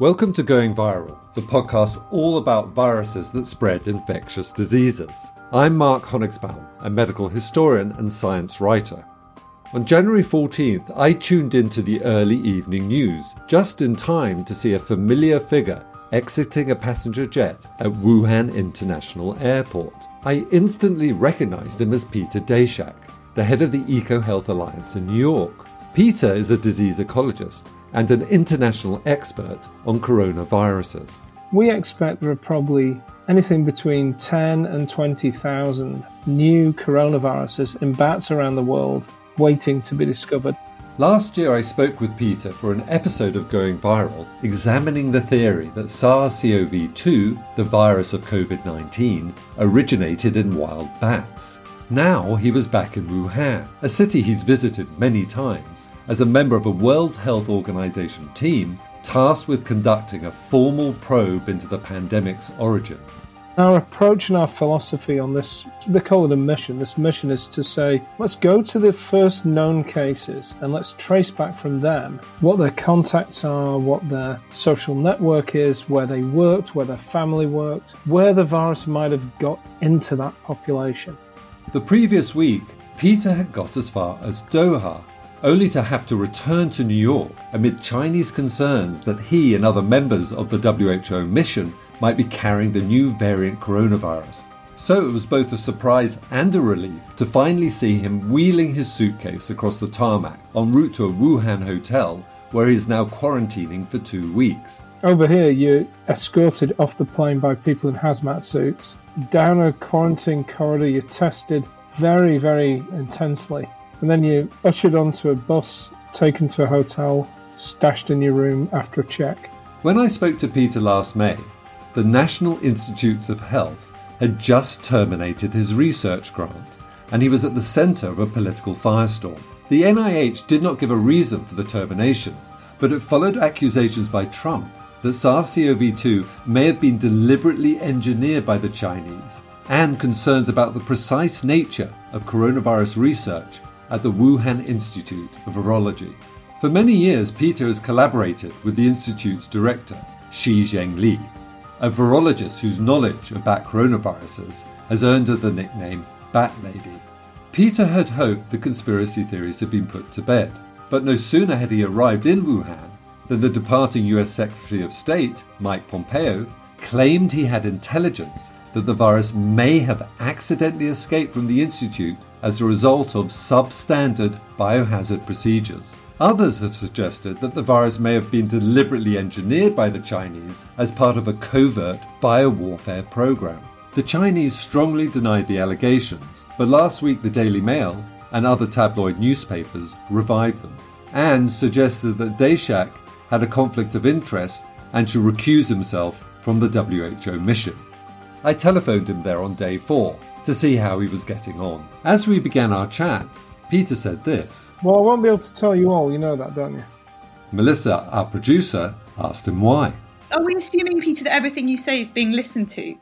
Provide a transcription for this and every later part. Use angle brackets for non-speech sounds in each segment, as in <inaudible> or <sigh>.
Welcome to Going Viral, the podcast all about viruses that spread infectious diseases. I'm Mark Honigsbaum, a medical historian and science writer. On January 14th, I tuned into the early evening news, just in time to see a familiar figure exiting a passenger jet at Wuhan International Airport. I instantly recognized him as Peter Daszak, the head of the EcoHealth Alliance in New York. Peter is a disease ecologist and an international expert on coronaviruses. We expect there are probably anything between 10 and 20,000 new coronaviruses in bats around the world waiting to be discovered. Last year, I spoke with Peter for an episode of Going Viral, examining the theory that SARS CoV 2, the virus of COVID 19, originated in wild bats. Now he was back in Wuhan, a city he's visited many times, as a member of a World Health Organization team tasked with conducting a formal probe into the pandemic's origin. Our approach and our philosophy on this, they call it a mission. This mission is to say, let's go to the first known cases and let's trace back from them what their contacts are, what their social network is, where they worked, where their family worked, where the virus might have got into that population. The previous week, Peter had got as far as Doha, only to have to return to New York amid Chinese concerns that he and other members of the WHO mission might be carrying the new variant coronavirus. So it was both a surprise and a relief to finally see him wheeling his suitcase across the tarmac en route to a Wuhan hotel where he is now quarantining for two weeks. Over here, you're escorted off the plane by people in hazmat suits. Down a quarantine corridor, you're tested very, very intensely and then you're ushered onto a bus, taken to a hotel, stashed in your room after a check. When I spoke to Peter last May, the National Institutes of Health had just terminated his research grant, and he was at the centre of a political firestorm. The NIH did not give a reason for the termination, but it followed accusations by Trump that SARS CoV 2 may have been deliberately engineered by the Chinese, and concerns about the precise nature of coronavirus research at the Wuhan Institute of Virology. For many years, Peter has collaborated with the Institute's director, Shi Zhengli, a virologist whose knowledge of bat coronaviruses has earned her the nickname Bat Lady. Peter had hoped the conspiracy theories had been put to bed, but no sooner had he arrived in Wuhan than the departing US Secretary of State, Mike Pompeo, claimed he had intelligence that the virus may have accidentally escaped from the Institute as a result of substandard biohazard procedures. Others have suggested that the virus may have been deliberately engineered by the Chinese as part of a covert biowarfare program. The Chinese strongly denied the allegations, but last week the Daily Mail and other tabloid newspapers revived them and suggested that Daszak had a conflict of interest and should recuse himself from the WHO mission. I telephoned him there on day four to see how he was getting on. As we began our chat, Peter said this. Well, I won't be able to tell you all, you know that, don't you? Melissa, our producer, asked him why. Are we assuming, Peter, that everything you say is being listened to?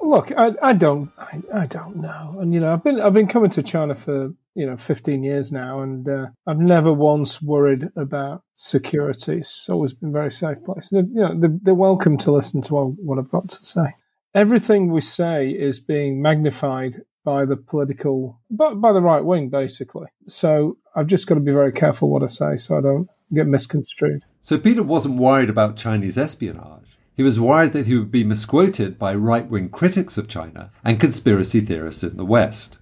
Look, I, I don't, I, I, don't know, and you know, I've been, I've been coming to China for you know 15 years now, and uh, I've never once worried about security. It's always been a very safe place. They're, you know, they're, they're welcome to listen to what, what I've got to say everything we say is being magnified by the political, by, by the right wing, basically. So I've just got to be very careful what I say so I don't get misconstrued. So Peter wasn't worried about Chinese espionage. He was worried that he would be misquoted by right wing critics of China and conspiracy theorists in the West.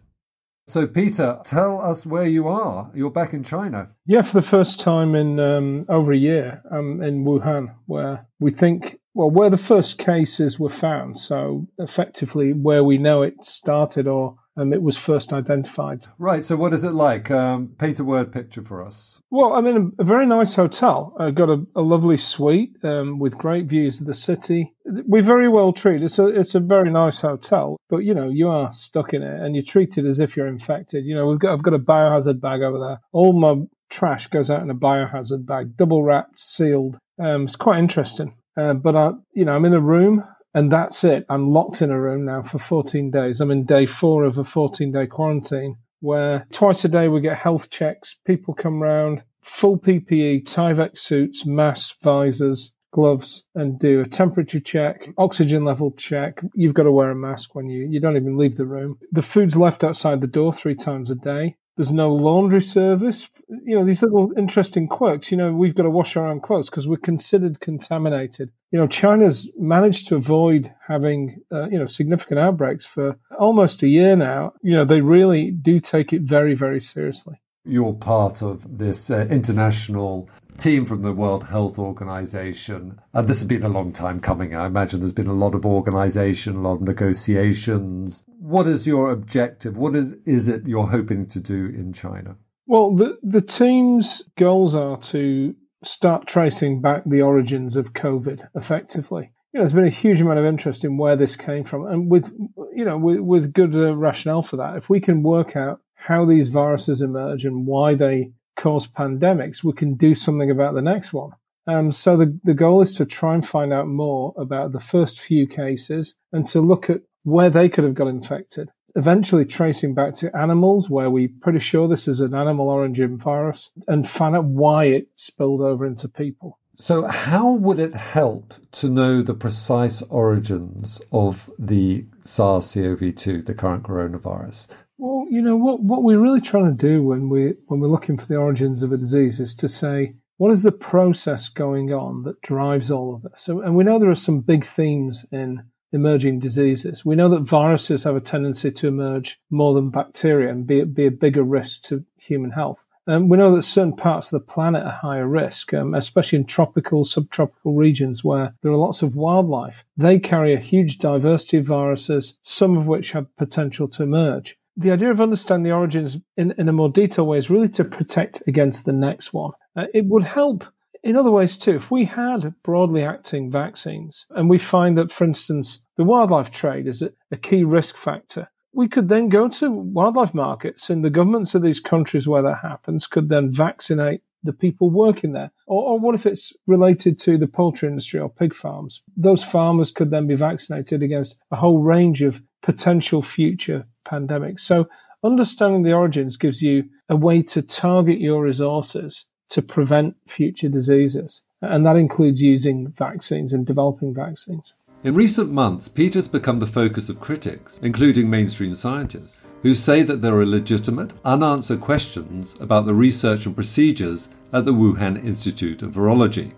So, Peter, tell us where you are. You're back in China. Yeah, for the first time in um, over a year, I'm in Wuhan, where we think well, where the first cases were found, so effectively where we know it started or um, it was first identified. Right. So, what is it like? Um, paint a word picture for us. Well, I'm in a, a very nice hotel. I got a, a lovely suite um, with great views of the city. We're very well treated. It's a it's a very nice hotel, but you know you are stuck in it and you're treated as if you're infected. You know, we've got I've got a biohazard bag over there. All my trash goes out in a biohazard bag, double wrapped, sealed. Um, it's quite interesting. Uh, but I, you know, I'm in a room and that's it. I'm locked in a room now for 14 days. I'm in day four of a 14 day quarantine where twice a day we get health checks. People come round, full PPE, Tyvek suits, masks, visors, gloves and do a temperature check, oxygen level check. You've got to wear a mask when you, you don't even leave the room. The food's left outside the door three times a day. There's no laundry service. You know, these little interesting quirks. You know, we've got to wash our own clothes because we're considered contaminated. You know, China's managed to avoid having, uh, you know, significant outbreaks for almost a year now. You know, they really do take it very, very seriously. You're part of this uh, international team from the World Health Organization. And this has been a long time coming. I imagine there's been a lot of organization, a lot of negotiations. What is your objective? What is, is it you're hoping to do in China? Well, the, the team's goals are to start tracing back the origins of COVID effectively. You know, there's been a huge amount of interest in where this came from, and with you know with, with good uh, rationale for that. If we can work out how these viruses emerge and why they cause pandemics, we can do something about the next one. Um, so the, the goal is to try and find out more about the first few cases and to look at where they could have got infected. Eventually tracing back to animals where we're pretty sure this is an animal origin virus and find out why it spilled over into people. So, how would it help to know the precise origins of the SARS CoV 2, the current coronavirus? Well, you know what what we're really trying to do when we when we're looking for the origins of a disease is to say what is the process going on that drives all of this. So, and we know there are some big themes in emerging diseases. We know that viruses have a tendency to emerge more than bacteria and be, be a bigger risk to human health. Um, we know that certain parts of the planet are higher risk, um, especially in tropical, subtropical regions where there are lots of wildlife. They carry a huge diversity of viruses, some of which have potential to emerge the idea of understanding the origins in, in a more detailed way is really to protect against the next one. Uh, it would help in other ways too. If we had broadly acting vaccines and we find that, for instance, the wildlife trade is a, a key risk factor, we could then go to wildlife markets and the governments of these countries where that happens could then vaccinate the people working there? Or, or, what if it's related to the poultry industry or pig farms? Those farmers could then be vaccinated against a whole range of potential future pandemics. So understanding the origins gives you a way to target your resources to prevent future diseases. And that includes using vaccines and developing vaccines. In recent months, Peter's become the focus of critics, including mainstream scientists who say that there are legitimate, unanswered questions about the research and procedures at the Wuhan Institute of Virology.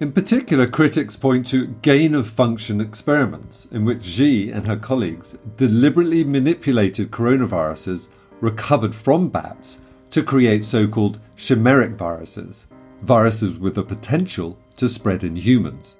In particular, critics point to gain of function experiments in which Xi and her colleagues deliberately manipulated coronaviruses recovered from bats to create so called chimeric viruses, viruses with the potential to spread in humans.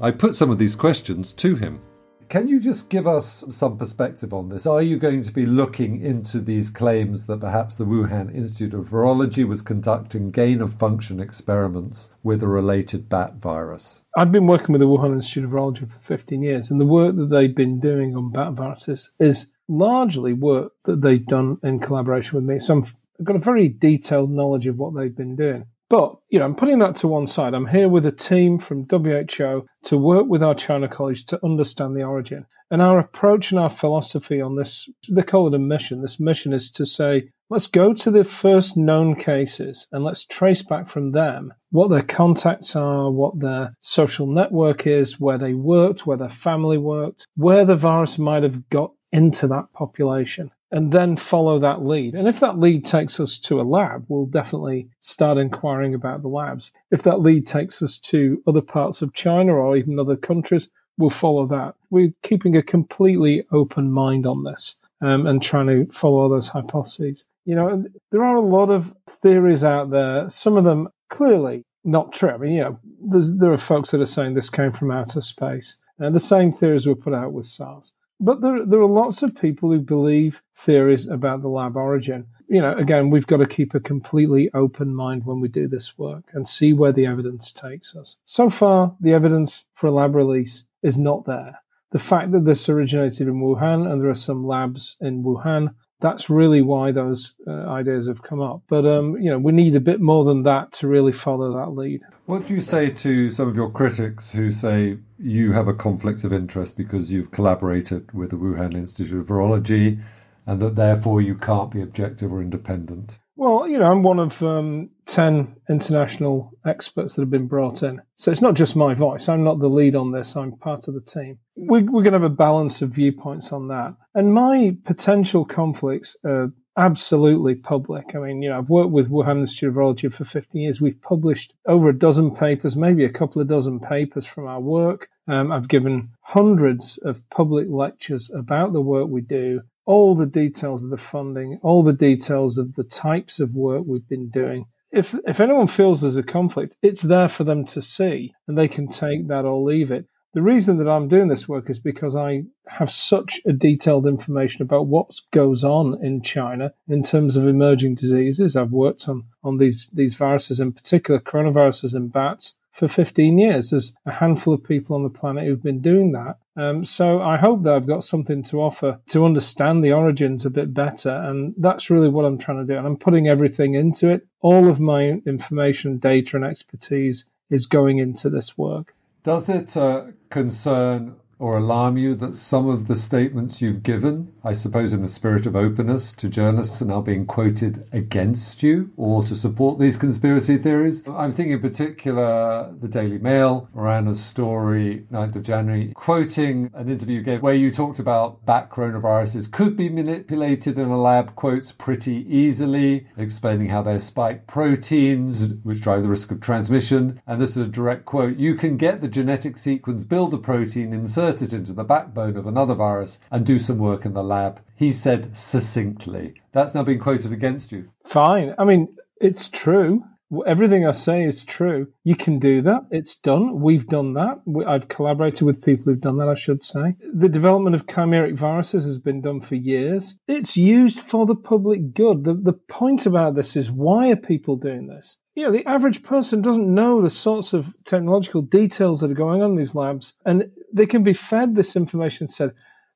I put some of these questions to him. Can you just give us some perspective on this? Are you going to be looking into these claims that perhaps the Wuhan Institute of Virology was conducting gain of function experiments with a related bat virus? I've been working with the Wuhan Institute of Virology for 15 years, and the work that they've been doing on bat viruses is largely work that they've done in collaboration with me. So I've got a very detailed knowledge of what they've been doing. But, you know, I'm putting that to one side. I'm here with a team from WHO to work with our China colleagues to understand the origin. And our approach and our philosophy on this, they call it a mission. This mission is to say, let's go to the first known cases and let's trace back from them what their contacts are, what their social network is, where they worked, where their family worked, where the virus might have got into that population and then follow that lead. And if that lead takes us to a lab, we'll definitely start inquiring about the labs. If that lead takes us to other parts of China or even other countries, we'll follow that. We're keeping a completely open mind on this um, and trying to follow those hypotheses. You know, there are a lot of theories out there, some of them clearly not true. I mean, you know, there are folks that are saying this came from outer space. And the same theories were put out with SARS. But there, there are lots of people who believe theories about the lab origin. You know, again, we've got to keep a completely open mind when we do this work and see where the evidence takes us. So far, the evidence for a lab release is not there. The fact that this originated in Wuhan and there are some labs in Wuhan that's really why those uh, ideas have come up. But um, you know, we need a bit more than that to really follow that lead. What do you say to some of your critics who say you have a conflict of interest because you've collaborated with the Wuhan Institute of Virology, and that therefore you can't be objective or independent? Well, you know, I'm one of um, 10 international experts that have been brought in. So it's not just my voice. I'm not the lead on this. I'm part of the team. We, we're going to have a balance of viewpoints on that. And my potential conflicts are absolutely public. I mean, you know, I've worked with Wuhan Institute of Virology for 15 years. We've published over a dozen papers, maybe a couple of dozen papers from our work. Um, I've given hundreds of public lectures about the work we do all the details of the funding, all the details of the types of work we've been doing. If, if anyone feels there's a conflict, it's there for them to see and they can take that or leave it. The reason that I'm doing this work is because I have such a detailed information about what goes on in China in terms of emerging diseases. I've worked on, on these, these viruses, in particular coronaviruses in bats, for 15 years. There's a handful of people on the planet who've been doing that. Um, so I hope that I've got something to offer to understand the origins a bit better. And that's really what I'm trying to do. And I'm putting everything into it. All of my information, data, and expertise is going into this work. Does it uh, concern or alarm you that some of the statements you've given, I suppose in the spirit of openness to journalists, are now being quoted against you or to support these conspiracy theories? I'm thinking in particular the Daily Mail, ran a story 9th of January, quoting an interview you gave where you talked about bat coronaviruses could be manipulated in a lab, quotes, pretty easily, explaining how they're spike proteins, which drive the risk of transmission. And this is a direct quote, you can get the genetic sequence, build the protein, insert it into the backbone of another virus and do some work in the lab. He said succinctly. That's now been quoted against you. Fine. I mean, it's true. Everything I say is true. You can do that. It's done. We've done that. I've collaborated with people who've done that, I should say. The development of chimeric viruses has been done for years. It's used for the public good. The, the point about this is why are people doing this? you know, the average person doesn't know the sorts of technological details that are going on in these labs. And they can be fed this information and said,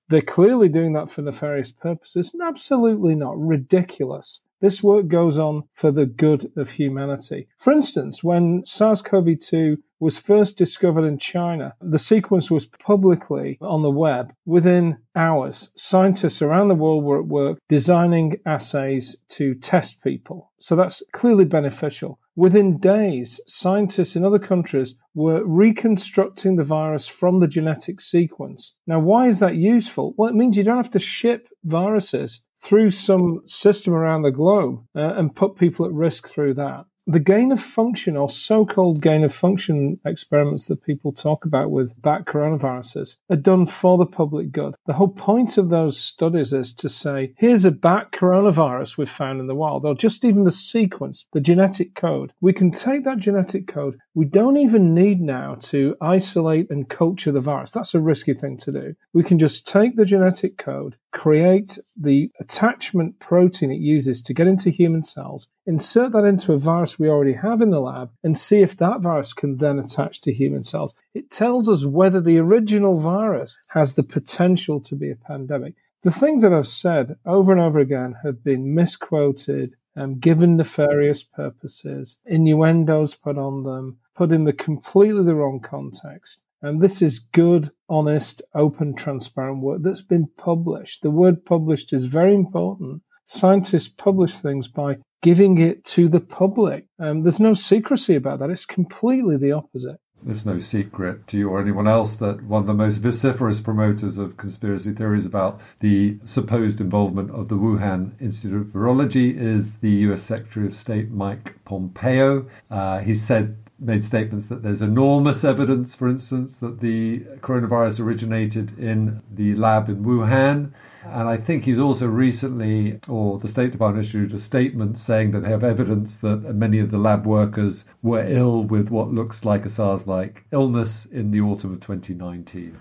they're clearly doing that for nefarious purposes. Absolutely not. Ridiculous. This work goes on for the good of humanity. For instance, when SARS CoV 2 was first discovered in China, the sequence was publicly on the web within hours. Scientists around the world were at work designing assays to test people. So that's clearly beneficial. Within days, scientists in other countries were reconstructing the virus from the genetic sequence. Now, why is that useful? Well, it means you don't have to ship viruses through some system around the globe uh, and put people at risk through that the gain of function or so-called gain of function experiments that people talk about with bat coronaviruses are done for the public good. The whole point of those studies is to say, here's a bat coronavirus we've found in the wild, or just even the sequence, the genetic code. We can take that genetic code. We don't even need now to isolate and culture the virus. That's a risky thing to do. We can just take the genetic code, create the attachment protein it uses to get into human cells, insert that into a virus we already have in the lab, and see if that virus can then attach to human cells. It tells us whether the original virus has the potential to be a pandemic. The things that I've said over and over again have been misquoted, um, given nefarious purposes, innuendos put on them, put in the completely the wrong context. And this is good, honest, open, transparent work that's been published. The word published is very important. Scientists publish things by giving it to the public. Um, there's no secrecy about that. It's completely the opposite. There's no secret to you or anyone else that one of the most vociferous promoters of conspiracy theories about the supposed involvement of the Wuhan Institute of Virology is the US Secretary of State Mike Pompeo. Uh, he said made statements that there's enormous evidence, for instance, that the coronavirus originated in the lab in Wuhan. And I think he's also recently, or the State Department issued a statement saying that they have evidence that many of the lab workers were ill with what looks like a SARS like illness in the autumn of 2019.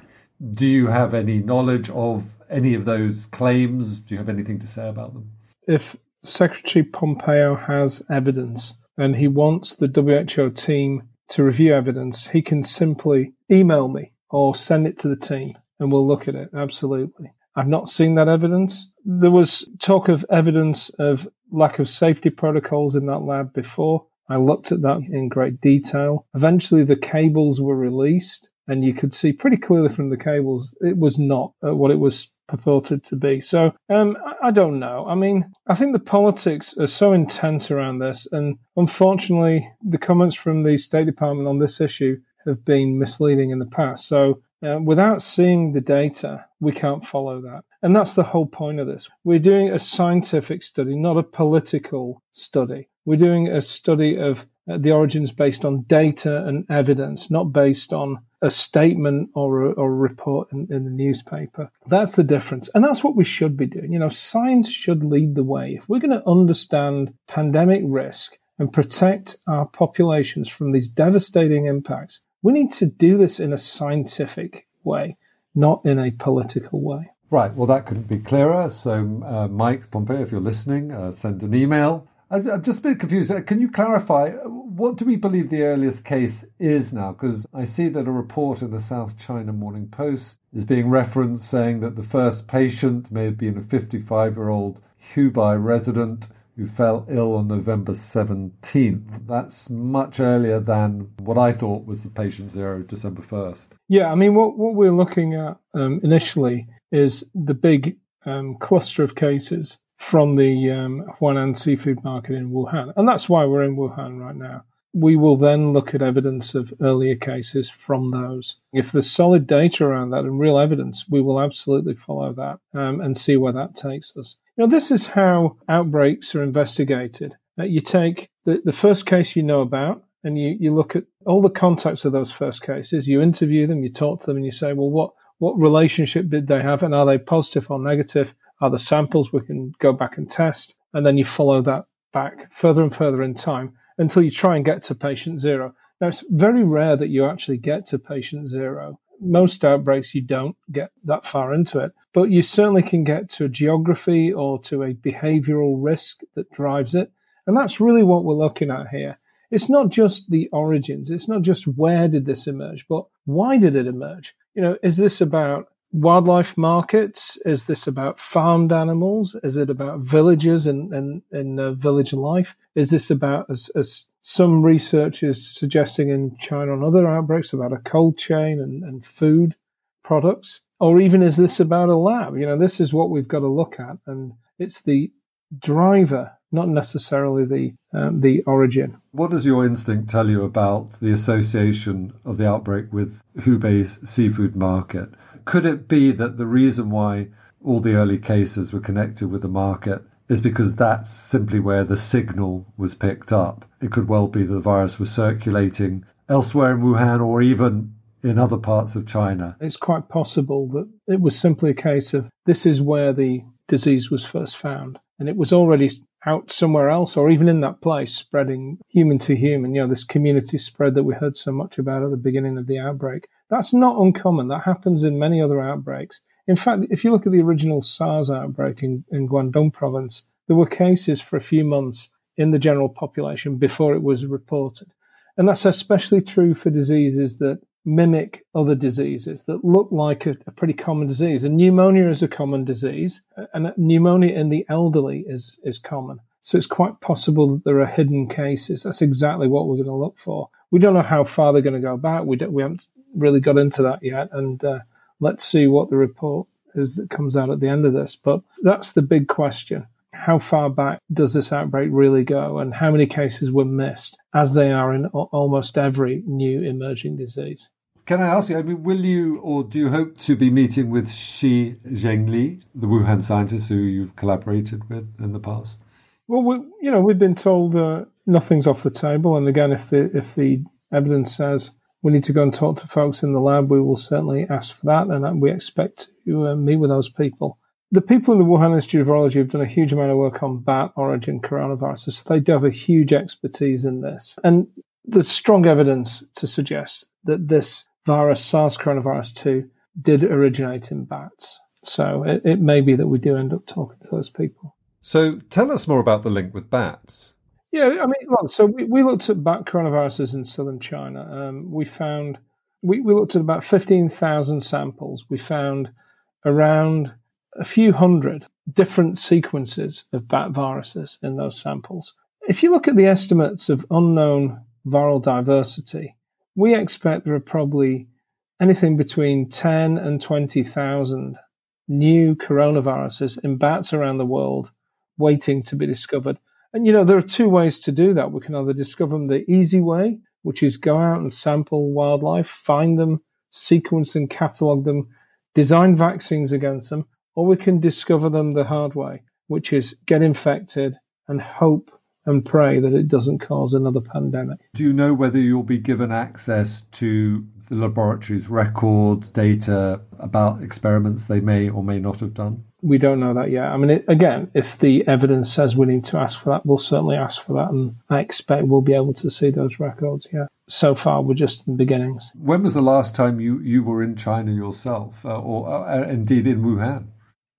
Do you have any knowledge of any of those claims? Do you have anything to say about them? If Secretary Pompeo has evidence and he wants the WHO team to review evidence, he can simply email me or send it to the team and we'll look at it. Absolutely. I've not seen that evidence. There was talk of evidence of lack of safety protocols in that lab before. I looked at that in great detail. Eventually, the cables were released, and you could see pretty clearly from the cables it was not uh, what it was purported to be. So um, I don't know. I mean, I think the politics are so intense around this, and unfortunately, the comments from the State Department on this issue have been misleading in the past. So uh, without seeing the data, we can't follow that. And that's the whole point of this. We're doing a scientific study, not a political study. We're doing a study of uh, the origins based on data and evidence, not based on a statement or a, or a report in, in, the newspaper. That's the difference. And that's what we should be doing. You know, science should lead the way. If we're going to understand pandemic risk and protect our populations from these devastating impacts, we need to do this in a scientific way, not in a political way. Right. Well, that couldn't be clearer. So, uh, Mike Pompeo, if you're listening, uh, send an email. I'm just a bit confused. Uh, can you clarify what do we believe the earliest case is now? Because I see that a report in the South China Morning Post is being referenced saying that the first patient may have been a 55 year old Hubei resident who fell ill on November 17th. That's much earlier than what I thought was the patient zero, December 1st. Yeah, I mean, what, what we're looking at um, initially is the big um, cluster of cases from the um, Huanan seafood market in Wuhan. And that's why we're in Wuhan right now. We will then look at evidence of earlier cases from those. If there's solid data around that and real evidence, we will absolutely follow that um, and see where that takes us. You know, this is how outbreaks are investigated. Uh, you take the, the first case you know about, and you, you look at all the contacts of those first cases, you interview them, you talk to them, and you say, well, what, what relationship did they have, and are they positive or negative? The samples we can go back and test? And then you follow that back further and further in time until you try and get to patient zero. Now, it's very rare that you actually get to patient zero. Most outbreaks, you don't get that far into it, but you certainly can get to a geography or to a behavioral risk that drives it. And that's really what we're looking at here. It's not just the origins. It's not just where did this emerge, but why did it emerge? You know, is this about wildlife markets? Is this about farmed animals? Is it about villages and, and, and uh, village life? Is this about, as, as some research is suggesting in China and other outbreaks, about a cold chain and, and food products? Or even is this about a lab? You know, this is what we've got to look at. And it's the driver, not necessarily the um, the origin. What does your instinct tell you about the association of the outbreak with Hubei's seafood market? Could it be that the reason why all the early cases were connected with the market is because that's simply where the signal was picked up? It could well be that the virus was circulating elsewhere in Wuhan or even in other parts of China. It's quite possible that it was simply a case of this is where the disease was first found. And it was already out somewhere else or even in that place, spreading human to human, you know, this community spread that we heard so much about at the beginning of the outbreak. That's not uncommon. That happens in many other outbreaks. In fact, if you look at the original SARS outbreak in, in Guangdong province, there were cases for a few months in the general population before it was reported. And that's especially true for diseases that mimic other diseases that look like a, a, pretty common disease. And pneumonia is a common disease, and pneumonia in the elderly is, is common. So it's quite possible that there are hidden cases. That's exactly what we're going to look for. We don't know how far they're going to go back. We, we haven't really got into that yet. And uh, let's see what the report is that comes out at the end of this. But that's the big question. How far back does this outbreak really go? And how many cases were missed, as they are in almost every new emerging disease? Can I ask you, I mean, will you or do you hope to be meeting with Shi Zhengli, the Wuhan scientist who you've collaborated with in the past? Well, we, you know, we've been told uh, nothing's off the table. And again, if the, if the evidence says we need to go and talk to folks in the lab, we will certainly ask for that, and we expect to uh, meet with those people. The people in the Wuhan Institute of Virology have done a huge amount of work on bat origin coronaviruses. So they do have a huge expertise in this. And there's strong evidence to suggest that this virus, SARS coronavirus 2, did originate in bats. So it, it may be that we do end up talking to those people. So tell us more about the link with bats. Yeah, I mean, look, so we, we looked at bat coronaviruses in southern China. Um, we found, we, we looked at about 15,000 samples. We found around a few hundred different sequences of bat viruses in those samples. If you look at the estimates of unknown viral diversity, we expect there are probably anything between 10 and 20,000 new coronaviruses in bats around the world waiting to be discovered. And, you know, there are two ways to do that. We can either discover them the easy way, which is go out and sample wildlife, find them, sequence and catalog them, design vaccines against them, or we can discover them the hard way, which is get infected and hope and pray that it doesn't cause another pandemic. Do you know whether you'll be given access to the laboratory's records, data about experiments they may or may not have done? We don't know that yet. I mean, it, again, if the evidence says we need to ask for that, we'll certainly ask for that, and I expect we'll be able to see those records. Yeah. So far, we're just in the beginnings. When was the last time you, you were in China yourself, uh, or uh, indeed in Wuhan?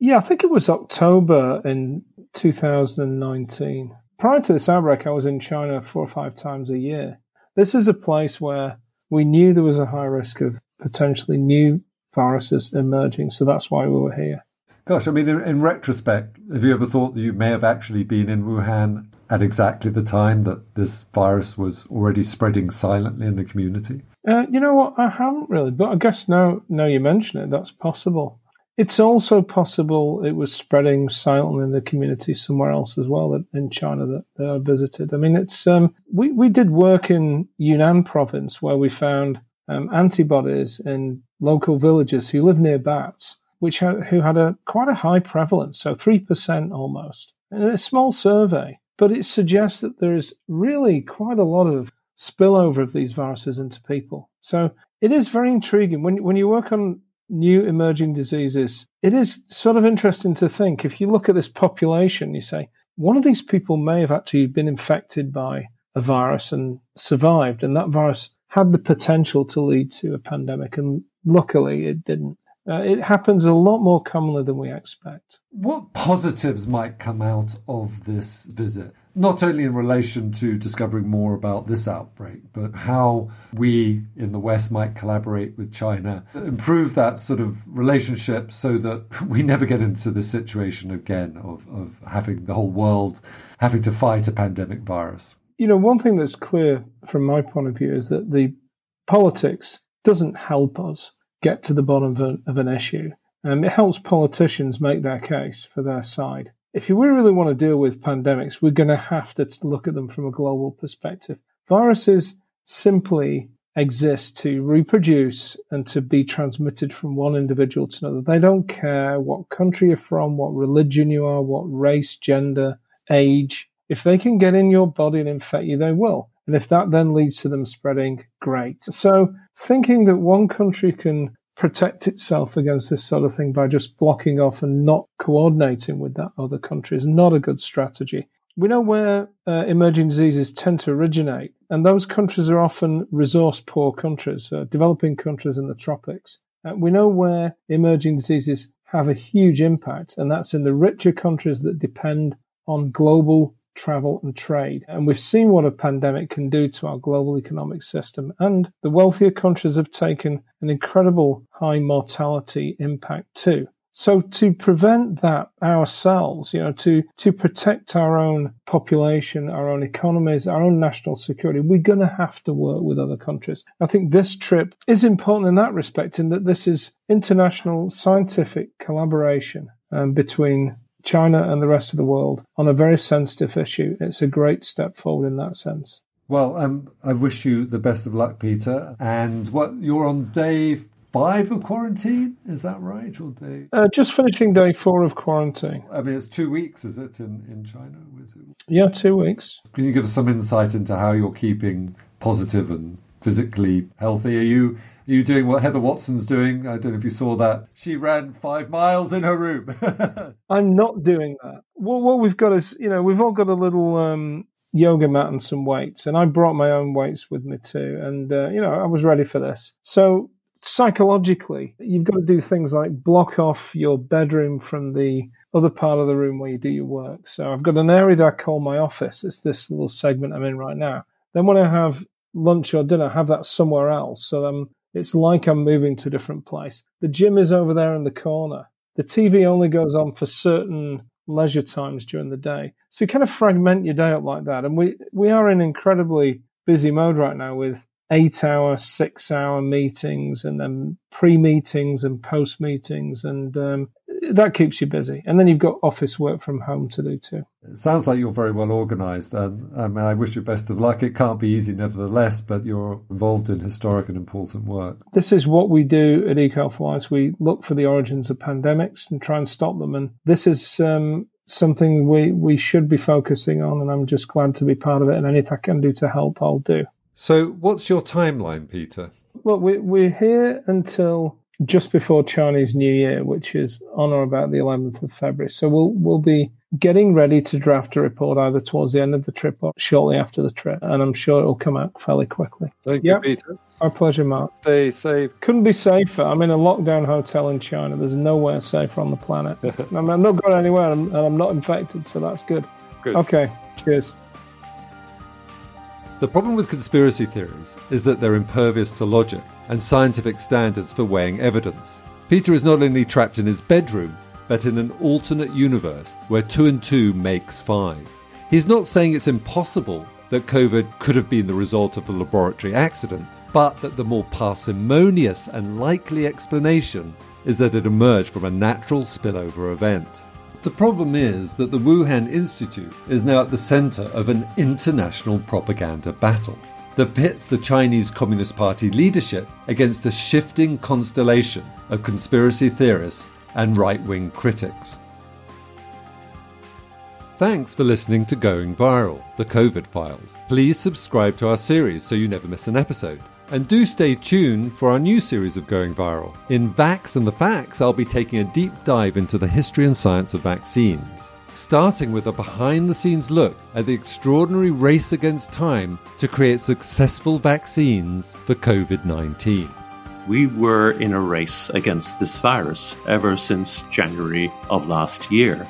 Yeah, I think it was October in 2019. Prior to this outbreak, I was in China four or five times a year. This is a place where we knew there was a high risk of potentially new viruses emerging, so that's why we were here. Gosh, I mean, in, in, retrospect, have you ever thought that you may have actually been in Wuhan at exactly the time that this virus was already spreading silently in the community? Uh, you know what? I haven't really, but I guess now, now you mention it, that's possible. It's also possible it was spreading silently in the community somewhere else as well in China that, that I visited. I mean, it's um, we we did work in Yunnan province where we found um, antibodies in local villagers who live near bats, which who had a quite a high prevalence, so three percent almost. in a small survey, but it suggests that there is really quite a lot of spillover of these viruses into people. So it is very intriguing when when you work on new emerging diseases, it is sort of interesting to think if you look at this population, you say, one of these people may have actually been infected by a virus and survived, and that virus had the potential to lead to a pandemic, and luckily it didn't. Uh, it happens a lot more commonly than we expect. What positives might come out of this visit? Not only in relation to discovering more about this outbreak, but how we in the West might collaborate with China, improve that sort of relationship so that <laughs> we never get into the situation again of, of having the whole world having to fight a pandemic virus. You know, one thing that's clear from my point of view is that the politics doesn't help us get to the bottom of, a, of an issue. Um, it helps politicians make their case for their side. If we really want to deal with pandemics, we're going to have to look at them from a global perspective. Viruses simply exist to reproduce and to be transmitted from one individual to another. They don't care what country you're from, what religion you are, what race, gender, age. If they can get in your body and infect you, they will. And if that then leads to them spreading, great. So thinking that one country can protect itself against this sort of thing by just blocking off and not coordinating with that other country is not a good strategy. We know where uh, emerging diseases tend to originate, and those countries are often resource poor countries, uh, developing countries in the tropics. Uh, we know where emerging diseases have a huge impact, and that's in the richer countries that depend on global travel and trade. And we've seen what a pandemic can do to our global economic system. And the wealthier countries have taken an incredible high mortality impact too. So to prevent that ourselves, you know, to, to protect our own population, our own economies, our own national security, we're going to have to work with other countries. I think this trip is important in that respect, in that this is international scientific collaboration um, between China and the rest of the world on a very sensitive issue. It's a great step forward in that sense. Well, um, I wish you the best of luck, Peter. And what you're on day five of quarantine, is that right? Or day? Uh, just finishing day four of quarantine. I mean, it's two weeks, is it, in, in China? Yeah, two weeks. Can you give us some insight into how you're keeping positive and physically healthy? Are you are you doing what Heather Watson's doing? I don't know if you saw that. She ran five miles in her room. <laughs> I'm not doing that. Well, what we've got is, you know, we've all got a little um, yoga mat and some weights, and I brought my own weights with me too. And, uh, you know, I was ready for this. So psychologically, you've got to do things like block off your bedroom from the other part of the room where you do your work. So I've got an area that I call my office. It's this little segment I'm in right now. Then when I have lunch or dinner, have that somewhere else. So I'm it's like I'm moving to a different place. The gym is over there in the corner. The TV only goes on for certain leisure times during the day. So you kind of fragment your day up like that. And we, we are in incredibly busy mode right now with eight hour, six hour meetings and then pre meetings and post meetings. And um, that keeps you busy. And then you've got office work from home to do too. It sounds like you're very well organised, and um, I wish you best of luck. It can't be easy, nevertheless, but you're involved in historic and important work. This is what we do at EcoHealthWise. We look for the origins of pandemics and try and stop them. And this is um, something we, we should be focusing on, and I'm just glad to be part of it. And anything I can do to help, I'll do. So, what's your timeline, Peter? Look, we, we're here until just before Chinese New Year, which is on or about the 11th of February. So we'll we'll be getting ready to draft a report either towards the end of the trip or shortly after the trip, and I'm sure it'll come out fairly quickly. Thank yep. you, Peter. Our pleasure, Mark. Stay safe. Couldn't be safer. I'm in a lockdown hotel in China. There's nowhere safer on the planet. <laughs> I'm, I'm, not going anywhere, and I'm not infected, so that's good. Good. Okay. Cheers. The problem with conspiracy theories is that they're impervious to logic and scientific standards for weighing evidence. Peter is not only trapped in his bedroom, but in an alternate universe where two and two makes five. He's not saying it's impossible that COVID could have been the result of a laboratory accident, but that the more parsimonious and likely explanation is that it emerged from a natural spillover event. The problem is that the Wuhan Institute is now at the center of an international propaganda battle that pits the Chinese Communist Party leadership against a shifting constellation of conspiracy theorists and right wing critics. Thanks for listening to Going Viral, the COVID Files. Please subscribe to our series so you never miss an episode. And do stay tuned for our new series of Going Viral. In Vax and the Facts, I'll be taking a deep dive into the history and science of vaccines, starting with a behind the scenes look at the extraordinary race against time to create successful vaccines for COVID 19. We were in a race against this virus ever since January of last year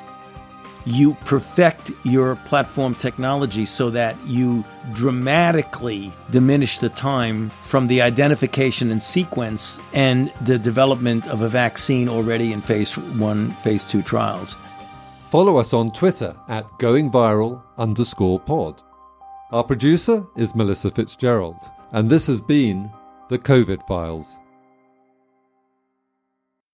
you perfect your platform technology so that you dramatically diminish the time from the identification and sequence and the development of a vaccine already in phase one, phase two trials. Follow us on Twitter at goingviral underscore pod. Our producer is Melissa Fitzgerald, and this has been the COVID Files.